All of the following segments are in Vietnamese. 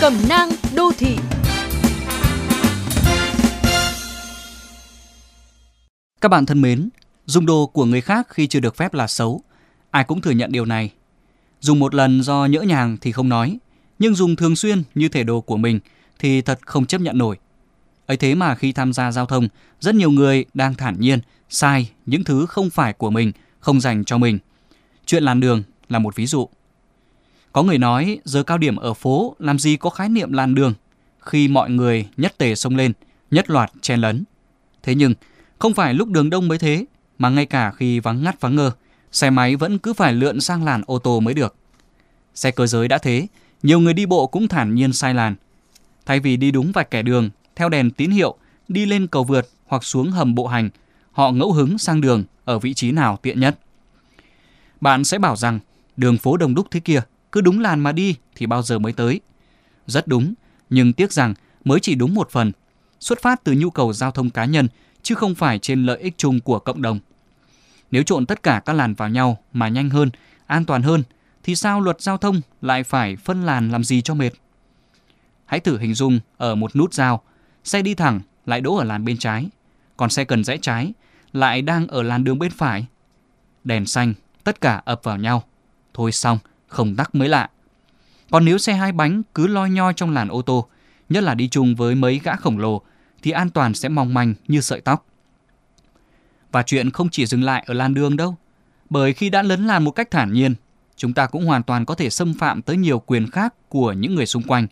Cẩm nang đô thị Các bạn thân mến, dùng đồ của người khác khi chưa được phép là xấu. Ai cũng thừa nhận điều này. Dùng một lần do nhỡ nhàng thì không nói, nhưng dùng thường xuyên như thể đồ của mình thì thật không chấp nhận nổi. ấy thế mà khi tham gia giao thông, rất nhiều người đang thản nhiên sai những thứ không phải của mình, không dành cho mình. Chuyện làn đường là một ví dụ. Có người nói giờ cao điểm ở phố làm gì có khái niệm làn đường khi mọi người nhất tề xông lên, nhất loạt chen lấn. Thế nhưng, không phải lúc đường đông mới thế, mà ngay cả khi vắng ngắt vắng ngơ, xe máy vẫn cứ phải lượn sang làn ô tô mới được. Xe cơ giới đã thế, nhiều người đi bộ cũng thản nhiên sai làn. Thay vì đi đúng vạch kẻ đường, theo đèn tín hiệu, đi lên cầu vượt hoặc xuống hầm bộ hành, họ ngẫu hứng sang đường ở vị trí nào tiện nhất. Bạn sẽ bảo rằng đường phố đông đúc thế kia, cứ đúng làn mà đi thì bao giờ mới tới. Rất đúng, nhưng tiếc rằng mới chỉ đúng một phần, xuất phát từ nhu cầu giao thông cá nhân chứ không phải trên lợi ích chung của cộng đồng. Nếu trộn tất cả các làn vào nhau mà nhanh hơn, an toàn hơn, thì sao luật giao thông lại phải phân làn làm gì cho mệt? Hãy thử hình dung ở một nút giao, xe đi thẳng lại đỗ ở làn bên trái, còn xe cần rẽ trái lại đang ở làn đường bên phải. Đèn xanh, tất cả ập vào nhau. Thôi xong, không tắc mới lạ. Còn nếu xe hai bánh cứ loi nhoi trong làn ô tô, nhất là đi chung với mấy gã khổng lồ, thì an toàn sẽ mong manh như sợi tóc. Và chuyện không chỉ dừng lại ở làn đường đâu, bởi khi đã lấn làn một cách thản nhiên, chúng ta cũng hoàn toàn có thể xâm phạm tới nhiều quyền khác của những người xung quanh,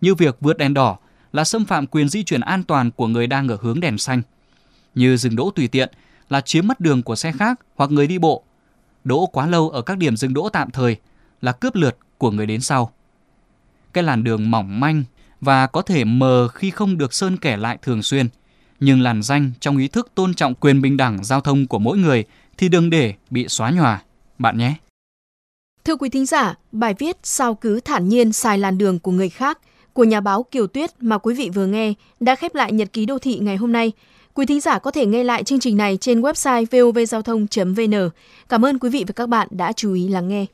như việc vượt đèn đỏ là xâm phạm quyền di chuyển an toàn của người đang ở hướng đèn xanh, như dừng đỗ tùy tiện là chiếm mất đường của xe khác hoặc người đi bộ, đỗ quá lâu ở các điểm dừng đỗ tạm thời là cướp lượt của người đến sau. Cái làn đường mỏng manh và có thể mờ khi không được sơn kẻ lại thường xuyên, nhưng làn danh trong ý thức tôn trọng quyền bình đẳng giao thông của mỗi người thì đừng để bị xóa nhòa, bạn nhé. Thưa quý thính giả, bài viết Sao cứ thản nhiên xài làn đường của người khác của nhà báo Kiều Tuyết mà quý vị vừa nghe đã khép lại nhật ký đô thị ngày hôm nay. Quý thính giả có thể nghe lại chương trình này trên website vovgiao thông.vn. Cảm ơn quý vị và các bạn đã chú ý lắng nghe.